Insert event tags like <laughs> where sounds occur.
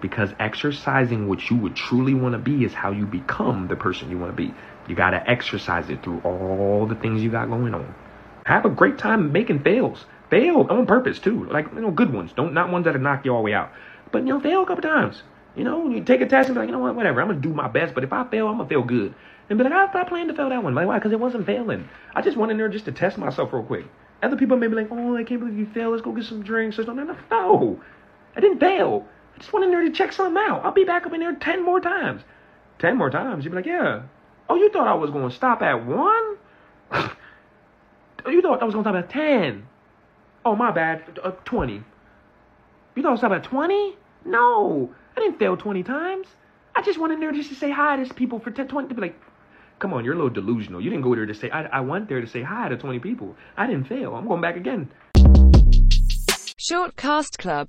because exercising what you would truly want to be is how you become the person you want to be. You got to exercise it through all the things you got going on. Have a great time making fails. Fail on purpose too. Like, you know, good ones. Don't not ones that knock you all the way out. But you know, fail a couple times. You know, you take a test and be like, you know what, whatever. I'm gonna do my best. But if I fail, I'm gonna feel good. And be like, I, I plan to fail that one. Like, why? Because it wasn't failing. I just went in there just to test myself real quick. Other people may be like, oh, I can't believe you failed. Let's go get some drinks or something. No, I didn't fail. I just went in there to check something out. I'll be back up in there 10 more times. 10 more times. You'd be like, yeah. Oh, you thought I was going to stop at one? <laughs> you thought I was going to stop at 10. Oh, my bad. Uh, 20. You thought I was stop at 20? No. I didn't fail 20 times. I just went in there just to say hi to people for 10, 20. To be like, come on, you're a little delusional. You didn't go there to say, I, I went there to say hi to 20 people. I didn't fail. I'm going back again. Short Cast Club